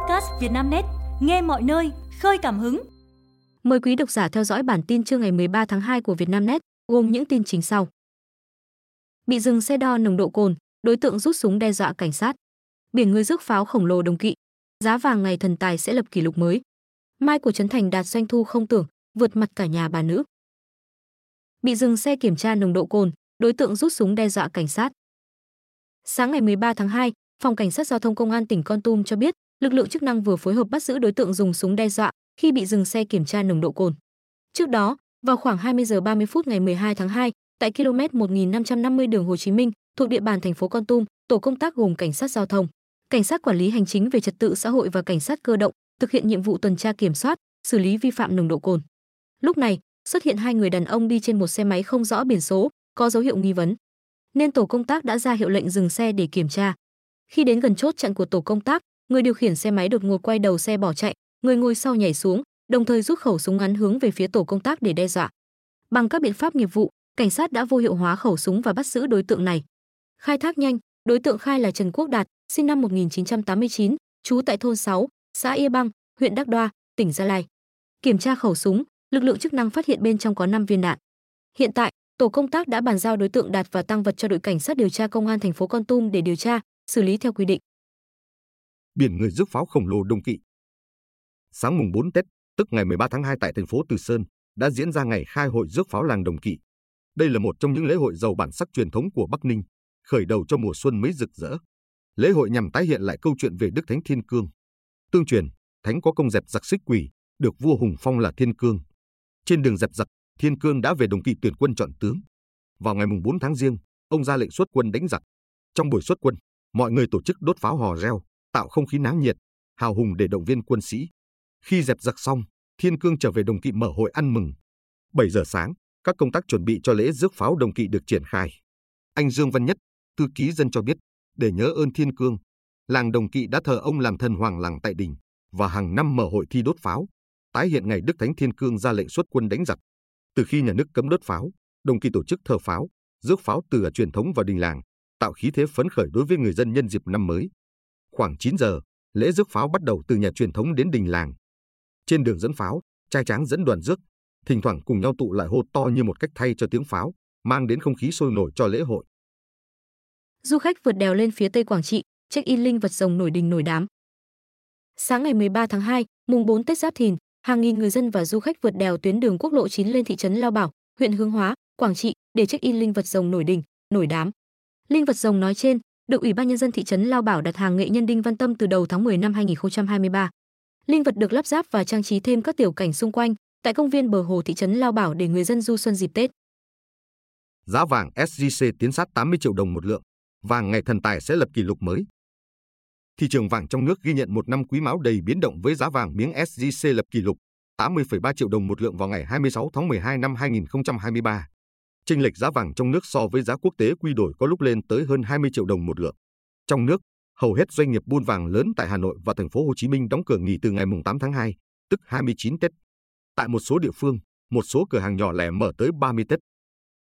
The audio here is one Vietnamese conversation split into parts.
podcast Vietnamnet, nghe mọi nơi, khơi cảm hứng. Mời quý độc giả theo dõi bản tin trưa ngày 13 tháng 2 của Vietnamnet, gồm những tin chính sau. Bị dừng xe đo nồng độ cồn, đối tượng rút súng đe dọa cảnh sát. Biển người rước pháo khổng lồ đồng kỵ, giá vàng ngày thần tài sẽ lập kỷ lục mới. Mai của Trấn Thành đạt doanh thu không tưởng, vượt mặt cả nhà bà nữ. Bị dừng xe kiểm tra nồng độ cồn, đối tượng rút súng đe dọa cảnh sát. Sáng ngày 13 tháng 2, Phòng Cảnh sát Giao thông Công an tỉnh Con Tum cho biết, lực lượng chức năng vừa phối hợp bắt giữ đối tượng dùng súng đe dọa khi bị dừng xe kiểm tra nồng độ cồn. Trước đó, vào khoảng 20 giờ 30 phút ngày 12 tháng 2, tại km 1550 đường Hồ Chí Minh, thuộc địa bàn thành phố Con Tum, tổ công tác gồm cảnh sát giao thông, cảnh sát quản lý hành chính về trật tự xã hội và cảnh sát cơ động thực hiện nhiệm vụ tuần tra kiểm soát, xử lý vi phạm nồng độ cồn. Lúc này, xuất hiện hai người đàn ông đi trên một xe máy không rõ biển số, có dấu hiệu nghi vấn. Nên tổ công tác đã ra hiệu lệnh dừng xe để kiểm tra. Khi đến gần chốt chặn của tổ công tác, người điều khiển xe máy đột ngột quay đầu xe bỏ chạy, người ngồi sau nhảy xuống, đồng thời rút khẩu súng ngắn hướng về phía tổ công tác để đe dọa. Bằng các biện pháp nghiệp vụ, cảnh sát đã vô hiệu hóa khẩu súng và bắt giữ đối tượng này. Khai thác nhanh, đối tượng khai là Trần Quốc Đạt, sinh năm 1989, trú tại thôn 6, xã Ia Bang, huyện Đắc Đoa, tỉnh Gia Lai. Kiểm tra khẩu súng, lực lượng chức năng phát hiện bên trong có 5 viên đạn. Hiện tại, tổ công tác đã bàn giao đối tượng Đạt và tăng vật cho đội cảnh sát điều tra công an thành phố Con Tum để điều tra, xử lý theo quy định. Biển người rước pháo khổng lồ đông kỵ. Sáng mùng 4 Tết, tức ngày 13 tháng 2 tại thành phố Từ Sơn, đã diễn ra ngày khai hội rước pháo làng Đồng Kỵ. Đây là một trong những lễ hội giàu bản sắc truyền thống của Bắc Ninh, khởi đầu cho mùa xuân mới rực rỡ. Lễ hội nhằm tái hiện lại câu chuyện về Đức Thánh Thiên Cương. Tương truyền, Thánh có công dẹp giặc xích quỷ, được vua Hùng phong là Thiên Cương. Trên đường dẹp giặc, Thiên Cương đã về Đồng Kỵ tuyển quân chọn tướng. Vào ngày mùng 4 tháng Giêng, ông ra lệnh xuất quân đánh giặc. Trong buổi xuất quân, mọi người tổ chức đốt pháo hò reo, tạo không khí náo nhiệt, hào hùng để động viên quân sĩ. Khi dẹp giặc xong, Thiên Cương trở về Đồng Kỵ mở hội ăn mừng. 7 giờ sáng, các công tác chuẩn bị cho lễ rước pháo Đồng Kỵ được triển khai. Anh Dương Văn Nhất, thư ký dân cho biết, để nhớ ơn Thiên Cương, làng Đồng Kỵ đã thờ ông làm thần hoàng làng tại đình và hàng năm mở hội thi đốt pháo, tái hiện ngày Đức Thánh Thiên Cương ra lệnh xuất quân đánh giặc. Từ khi nhà nước cấm đốt pháo, Đồng Kỵ tổ chức thờ pháo, rước pháo từ truyền thống vào đình làng, tạo khí thế phấn khởi đối với người dân nhân dịp năm mới. Khoảng 9 giờ, lễ rước pháo bắt đầu từ nhà truyền thống đến đình làng. Trên đường dẫn pháo, trai tráng dẫn đoàn rước, thỉnh thoảng cùng nhau tụ lại hô to như một cách thay cho tiếng pháo, mang đến không khí sôi nổi cho lễ hội. Du khách vượt đèo lên phía Tây Quảng Trị, check-in linh vật rồng nổi đình nổi đám. Sáng ngày 13 tháng 2, mùng 4 Tết Giáp Thìn, hàng nghìn người dân và du khách vượt đèo tuyến đường quốc lộ 9 lên thị trấn Lao Bảo, huyện Hướng Hóa, Quảng Trị để check-in linh vật rồng nổi đình, nổi đám. Linh vật rồng nói trên được Ủy ban nhân dân thị trấn Lao Bảo đặt hàng nghệ nhân Đinh Văn Tâm từ đầu tháng 10 năm 2023. Linh vật được lắp ráp và trang trí thêm các tiểu cảnh xung quanh tại công viên bờ hồ thị trấn Lao Bảo để người dân du xuân dịp Tết. Giá vàng SJC tiến sát 80 triệu đồng một lượng, vàng ngày thần tài sẽ lập kỷ lục mới. Thị trường vàng trong nước ghi nhận một năm quý mão đầy biến động với giá vàng miếng SJC lập kỷ lục 80,3 triệu đồng một lượng vào ngày 26 tháng 12 năm 2023. Chênh lệch giá vàng trong nước so với giá quốc tế quy đổi có lúc lên tới hơn 20 triệu đồng một lượng. Trong nước, hầu hết doanh nghiệp buôn vàng lớn tại Hà Nội và thành phố Hồ Chí Minh đóng cửa nghỉ từ ngày 8 tháng 2, tức 29 Tết. Tại một số địa phương, một số cửa hàng nhỏ lẻ mở tới 30 Tết.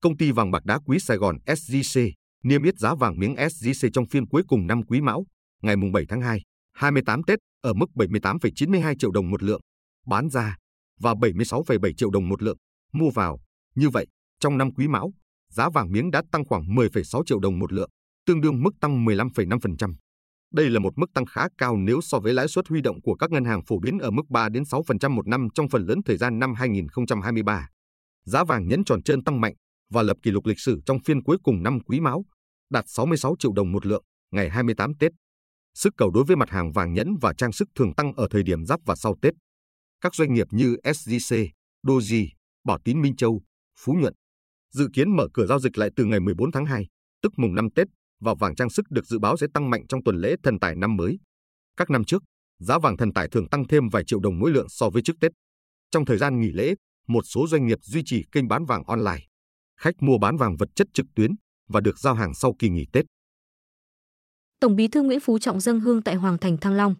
Công ty vàng bạc đá quý Sài Gòn SJC niêm yết giá vàng miếng SJC trong phiên cuối cùng năm Quý Mão, ngày 7 tháng 2, 28 Tết ở mức 78,92 triệu đồng một lượng, bán ra và 76,7 triệu đồng một lượng, mua vào. Như vậy, trong năm Quý Mão, giá vàng miếng đã tăng khoảng 10,6 triệu đồng một lượng, tương đương mức tăng 15,5%. Đây là một mức tăng khá cao nếu so với lãi suất huy động của các ngân hàng phổ biến ở mức 3 đến 6% một năm trong phần lớn thời gian năm 2023. Giá vàng nhẫn tròn trơn tăng mạnh và lập kỷ lục lịch sử trong phiên cuối cùng năm Quý Mão, đạt 66 triệu đồng một lượng ngày 28 Tết. Sức cầu đối với mặt hàng vàng nhẫn và trang sức thường tăng ở thời điểm giáp và sau Tết. Các doanh nghiệp như SJC, Doji, Bảo Tín Minh Châu, Phú Nhuận dự kiến mở cửa giao dịch lại từ ngày 14 tháng 2, tức mùng 5 Tết, và vàng trang sức được dự báo sẽ tăng mạnh trong tuần lễ thần tài năm mới. Các năm trước, giá vàng thần tài thường tăng thêm vài triệu đồng mỗi lượng so với trước Tết. Trong thời gian nghỉ lễ, một số doanh nghiệp duy trì kênh bán vàng online. Khách mua bán vàng vật chất trực tuyến và được giao hàng sau kỳ nghỉ Tết. Tổng Bí thư Nguyễn Phú Trọng dâng hương tại Hoàng thành Thăng Long.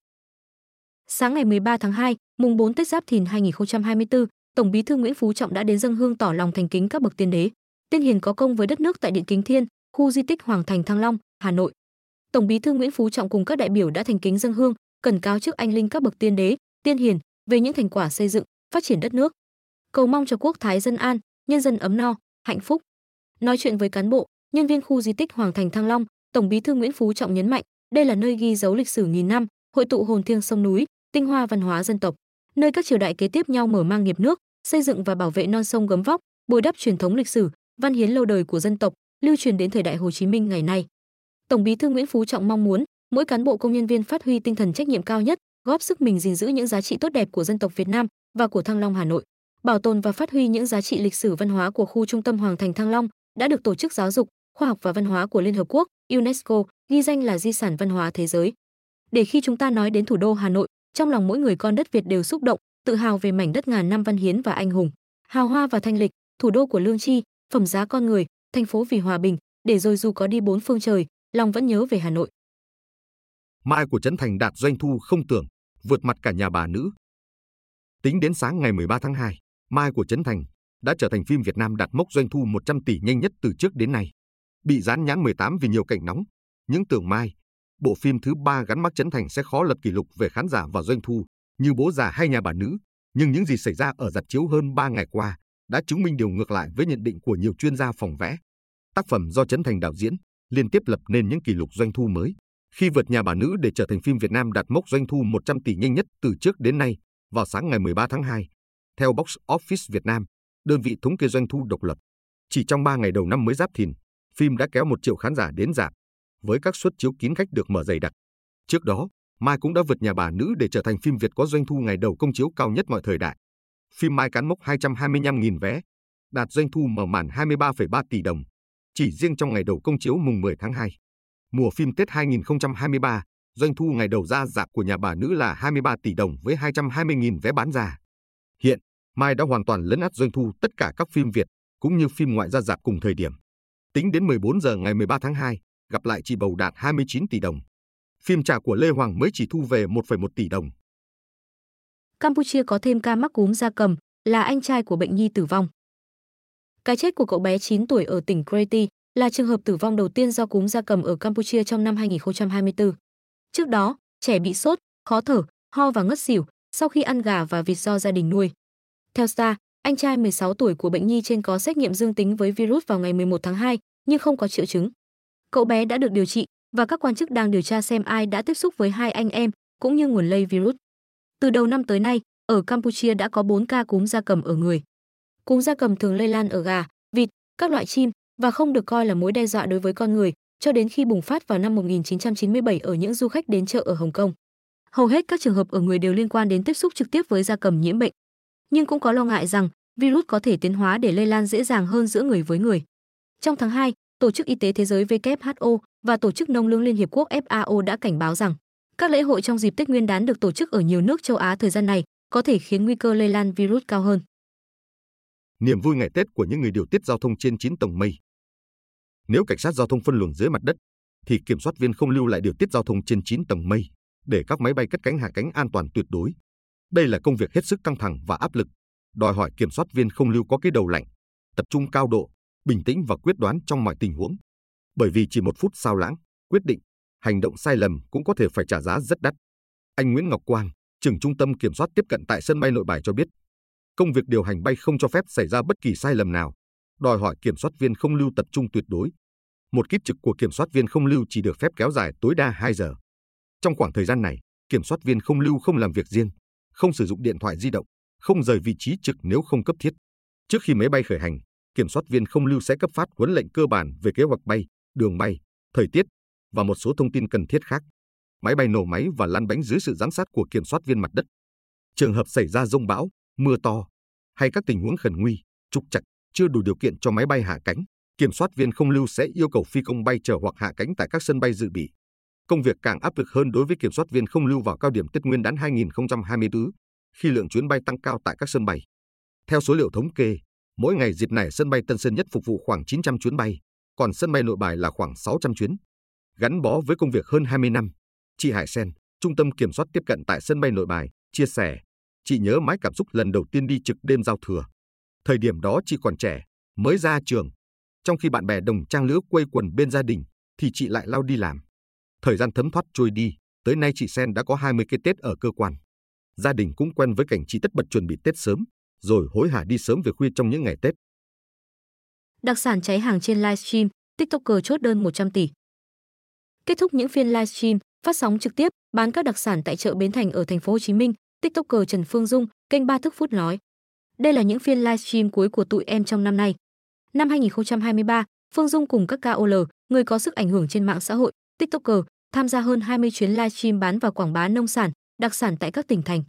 Sáng ngày 13 tháng 2, mùng 4 Tết Giáp Thìn 2024, Tổng Bí thư Nguyễn Phú Trọng đã đến dâng hương tỏ lòng thành kính các bậc tiên đế, tiên hiền có công với đất nước tại Điện Kính Thiên, khu di tích Hoàng thành Thăng Long, Hà Nội. Tổng Bí thư Nguyễn Phú Trọng cùng các đại biểu đã thành kính dâng hương, cần cáo trước anh linh các bậc tiên đế, tiên hiền về những thành quả xây dựng, phát triển đất nước. Cầu mong cho quốc thái dân an, nhân dân ấm no, hạnh phúc. Nói chuyện với cán bộ, nhân viên khu di tích Hoàng Thành Thăng Long, Tổng Bí thư Nguyễn Phú Trọng nhấn mạnh, đây là nơi ghi dấu lịch sử nghìn năm, hội tụ hồn thiêng sông núi, tinh hoa văn hóa dân tộc, nơi các triều đại kế tiếp nhau mở mang nghiệp nước, xây dựng và bảo vệ non sông gấm vóc, bồi đắp truyền thống lịch sử, văn hiến lâu đời của dân tộc, lưu truyền đến thời đại Hồ Chí Minh ngày nay. Tổng Bí thư Nguyễn Phú Trọng mong muốn mỗi cán bộ công nhân viên phát huy tinh thần trách nhiệm cao nhất, góp sức mình gìn giữ những giá trị tốt đẹp của dân tộc Việt Nam và của Thăng Long Hà Nội, bảo tồn và phát huy những giá trị lịch sử văn hóa của khu trung tâm Hoàng Thành Thăng Long đã được Tổ chức Giáo dục, Khoa học và Văn hóa của Liên Hợp Quốc UNESCO ghi danh là di sản văn hóa thế giới. Để khi chúng ta nói đến thủ đô Hà Nội, trong lòng mỗi người con đất Việt đều xúc động, tự hào về mảnh đất ngàn năm văn hiến và anh hùng, hào hoa và thanh lịch, thủ đô của lương tri, phẩm giá con người, thành phố vì hòa bình, để rồi dù có đi bốn phương trời, lòng vẫn nhớ về Hà Nội. Mai của Trấn Thành đạt doanh thu không tưởng, vượt mặt cả nhà bà nữ. Tính đến sáng ngày 13 tháng 2, Mai của Trấn Thành đã trở thành phim Việt Nam đạt mốc doanh thu 100 tỷ nhanh nhất từ trước đến nay. Bị dán nhãn 18 vì nhiều cảnh nóng, những tưởng Mai, bộ phim thứ ba gắn mắc Trấn Thành sẽ khó lập kỷ lục về khán giả và doanh thu như Bố già hay Nhà bà nữ, nhưng những gì xảy ra ở giặt chiếu hơn 3 ngày qua đã chứng minh điều ngược lại với nhận định của nhiều chuyên gia phòng vẽ. Tác phẩm do Trấn Thành đạo diễn liên tiếp lập nên những kỷ lục doanh thu mới, khi vượt Nhà bà nữ để trở thành phim Việt Nam đạt mốc doanh thu 100 tỷ nhanh nhất từ trước đến nay vào sáng ngày 13 tháng 2. Theo Box Office Việt Nam, đơn vị thống kê doanh thu độc lập, chỉ trong 3 ngày đầu năm mới Giáp Thìn, phim đã kéo một triệu khán giả đến rạp, với các suất chiếu kín khách được mở dày đặc. Trước đó, Mai cũng đã vượt Nhà bà nữ để trở thành phim Việt có doanh thu ngày đầu công chiếu cao nhất mọi thời đại. Phim Mai cán mốc 225.000 vé, đạt doanh thu mở màn 23,3 tỷ đồng, chỉ riêng trong ngày đầu công chiếu mùng 10 tháng 2. Mùa phim Tết 2023, doanh thu ngày đầu ra dạp của nhà bà nữ là 23 tỷ đồng với 220.000 vé bán ra. Hiện, Mai đã hoàn toàn lấn át doanh thu tất cả các phim Việt cũng như phim ngoại ra dạp cùng thời điểm. Tính đến 14 giờ ngày 13 tháng 2, gặp lại chị Bầu đạt 29 tỷ đồng. Phim trả của Lê Hoàng mới chỉ thu về 1,1 tỷ đồng. Campuchia có thêm ca mắc cúm da cầm, là anh trai của bệnh nhi tử vong. Cái chết của cậu bé 9 tuổi ở tỉnh Kreti là trường hợp tử vong đầu tiên do cúm da cầm ở Campuchia trong năm 2024. Trước đó, trẻ bị sốt, khó thở, ho và ngất xỉu sau khi ăn gà và vịt do gia đình nuôi. Theo Star, anh trai 16 tuổi của bệnh nhi trên có xét nghiệm dương tính với virus vào ngày 11 tháng 2 nhưng không có triệu chứng. Cậu bé đã được điều trị và các quan chức đang điều tra xem ai đã tiếp xúc với hai anh em cũng như nguồn lây virus. Từ đầu năm tới nay, ở Campuchia đã có 4 ca cúm gia cầm ở người. Cúm gia cầm thường lây lan ở gà, vịt, các loại chim và không được coi là mối đe dọa đối với con người cho đến khi bùng phát vào năm 1997 ở những du khách đến chợ ở Hồng Kông. Hầu hết các trường hợp ở người đều liên quan đến tiếp xúc trực tiếp với gia cầm nhiễm bệnh. Nhưng cũng có lo ngại rằng virus có thể tiến hóa để lây lan dễ dàng hơn giữa người với người. Trong tháng 2, Tổ chức Y tế Thế giới WHO và Tổ chức Nông lương Liên Hiệp Quốc FAO đã cảnh báo rằng các lễ hội trong dịp Tết Nguyên đán được tổ chức ở nhiều nước châu Á thời gian này có thể khiến nguy cơ lây lan virus cao hơn. Niềm vui ngày Tết của những người điều tiết giao thông trên 9 tầng mây. Nếu cảnh sát giao thông phân luồng dưới mặt đất, thì kiểm soát viên không lưu lại điều tiết giao thông trên 9 tầng mây để các máy bay cất cánh hạ cánh an toàn tuyệt đối. Đây là công việc hết sức căng thẳng và áp lực, đòi hỏi kiểm soát viên không lưu có cái đầu lạnh, tập trung cao độ, bình tĩnh và quyết đoán trong mọi tình huống. Bởi vì chỉ một phút sao lãng, quyết định, hành động sai lầm cũng có thể phải trả giá rất đắt. Anh Nguyễn Ngọc Quang, trưởng trung tâm kiểm soát tiếp cận tại sân bay Nội Bài cho biết, công việc điều hành bay không cho phép xảy ra bất kỳ sai lầm nào, đòi hỏi kiểm soát viên không lưu tập trung tuyệt đối. Một kiếp trực của kiểm soát viên không lưu chỉ được phép kéo dài tối đa 2 giờ. Trong khoảng thời gian này, kiểm soát viên không lưu không làm việc riêng, không sử dụng điện thoại di động, không rời vị trí trực nếu không cấp thiết. Trước khi máy bay khởi hành, kiểm soát viên không lưu sẽ cấp phát huấn lệnh cơ bản về kế hoạch bay, đường bay, thời tiết và một số thông tin cần thiết khác. Máy bay nổ máy và lăn bánh dưới sự giám sát của kiểm soát viên mặt đất. Trường hợp xảy ra rông bão, mưa to hay các tình huống khẩn nguy, trục chặt, chưa đủ điều kiện cho máy bay hạ cánh, kiểm soát viên không lưu sẽ yêu cầu phi công bay chờ hoặc hạ cánh tại các sân bay dự bị. Công việc càng áp lực hơn đối với kiểm soát viên không lưu vào cao điểm Tết Nguyên đán 2024, khi lượng chuyến bay tăng cao tại các sân bay. Theo số liệu thống kê, mỗi ngày dịp này sân bay Tân Sơn Nhất phục vụ khoảng 900 chuyến bay, còn sân bay Nội Bài là khoảng 600 chuyến. Gắn bó với công việc hơn 20 năm, chị Hải Sen, trung tâm kiểm soát tiếp cận tại sân bay Nội Bài, chia sẻ, chị nhớ mãi cảm xúc lần đầu tiên đi trực đêm giao thừa. Thời điểm đó chị còn trẻ, mới ra trường. Trong khi bạn bè đồng trang lứa quây quần bên gia đình, thì chị lại lao đi làm. Thời gian thấm thoát trôi đi, tới nay chị Sen đã có 20 cái Tết ở cơ quan. Gia đình cũng quen với cảnh chị tất bật chuẩn bị Tết sớm, rồi hối hả đi sớm về khuya trong những ngày Tết. Đặc sản cháy hàng trên livestream, TikToker chốt đơn 100 tỷ. Kết thúc những phiên livestream, phát sóng trực tiếp, bán các đặc sản tại chợ Bến Thành ở thành phố Hồ Chí Minh, TikToker Trần Phương Dung, kênh Ba Thức Phút nói: "Đây là những phiên livestream cuối của tụi em trong năm nay. Năm 2023, Phương Dung cùng các KOL, người có sức ảnh hưởng trên mạng xã hội, TikToker, tham gia hơn 20 chuyến livestream bán và quảng bá nông sản, đặc sản tại các tỉnh thành.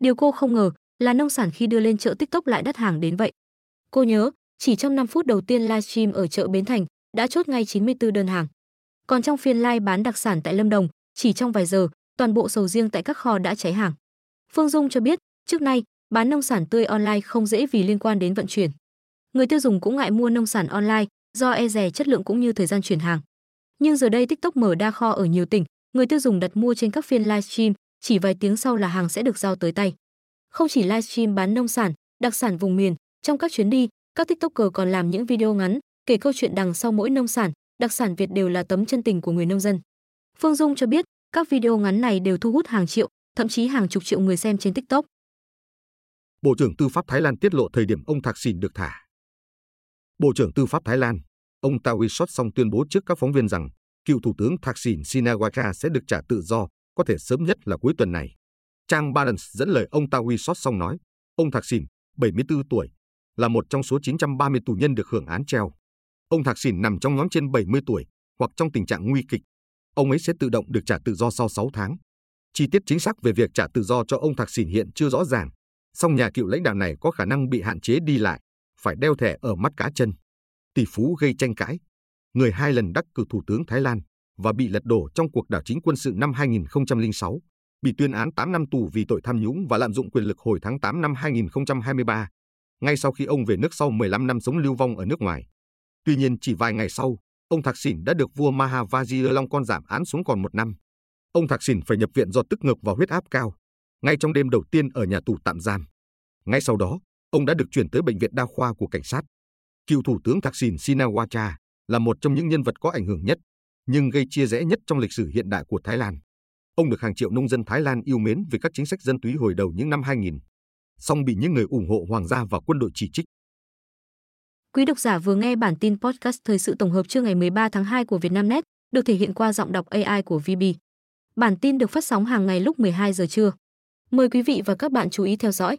Điều cô không ngờ là nông sản khi đưa lên chợ TikTok lại đắt hàng đến vậy. Cô nhớ, chỉ trong 5 phút đầu tiên livestream ở chợ Bến Thành đã chốt ngay 94 đơn hàng. Còn trong phiên live bán đặc sản tại Lâm Đồng, chỉ trong vài giờ, toàn bộ sầu riêng tại các kho đã cháy hàng. Phương Dung cho biết, trước nay, bán nông sản tươi online không dễ vì liên quan đến vận chuyển. Người tiêu dùng cũng ngại mua nông sản online do e rè chất lượng cũng như thời gian chuyển hàng. Nhưng giờ đây TikTok mở đa kho ở nhiều tỉnh, người tiêu dùng đặt mua trên các phiên livestream, chỉ vài tiếng sau là hàng sẽ được giao tới tay. Không chỉ livestream bán nông sản, đặc sản vùng miền, trong các chuyến đi, các TikToker còn làm những video ngắn kể câu chuyện đằng sau mỗi nông sản, đặc sản Việt đều là tấm chân tình của người nông dân. Phương Dung cho biết, các video ngắn này đều thu hút hàng triệu, thậm chí hàng chục triệu người xem trên TikTok. Bộ trưởng Tư pháp Thái Lan tiết lộ thời điểm ông Thạc Sìn được thả. Bộ trưởng Tư pháp Thái Lan, ông Tawisot song tuyên bố trước các phóng viên rằng cựu Thủ tướng Thaksin Shinawatra sẽ được trả tự do, có thể sớm nhất là cuối tuần này. Trang Balance dẫn lời ông Tawisot xong nói, ông Thaksin, 74 tuổi, là một trong số 930 tù nhân được hưởng án treo. Ông Thạc Sìn nằm trong nhóm trên 70 tuổi hoặc trong tình trạng nguy kịch. Ông ấy sẽ tự động được trả tự do sau 6 tháng. Chi tiết chính xác về việc trả tự do cho ông Thạc Sìn hiện chưa rõ ràng, song nhà cựu lãnh đạo này có khả năng bị hạn chế đi lại, phải đeo thẻ ở mắt cá chân. Tỷ phú gây tranh cãi, người hai lần đắc cử thủ tướng Thái Lan và bị lật đổ trong cuộc đảo chính quân sự năm 2006, bị tuyên án 8 năm tù vì tội tham nhũng và lạm dụng quyền lực hồi tháng 8 năm 2023, ngay sau khi ông về nước sau 15 năm sống lưu vong ở nước ngoài. Tuy nhiên chỉ vài ngày sau, ông Thạc Sìn đã được vua Maha Vajiralongkorn giảm án xuống còn một năm. Ông Thạc Sìn phải nhập viện do tức ngực và huyết áp cao, ngay trong đêm đầu tiên ở nhà tù tạm giam. Ngay sau đó, ông đã được chuyển tới bệnh viện đa khoa của cảnh sát. Cựu thủ tướng Thạc Sìn Sinawacha là một trong những nhân vật có ảnh hưởng nhất, nhưng gây chia rẽ nhất trong lịch sử hiện đại của Thái Lan. Ông được hàng triệu nông dân Thái Lan yêu mến vì các chính sách dân túy hồi đầu những năm 2000, song bị những người ủng hộ hoàng gia và quân đội chỉ trích. Quý độc giả vừa nghe bản tin podcast thời sự tổng hợp trưa ngày 13 tháng 2 của Vietnamnet, được thể hiện qua giọng đọc AI của VB. Bản tin được phát sóng hàng ngày lúc 12 giờ trưa. Mời quý vị và các bạn chú ý theo dõi.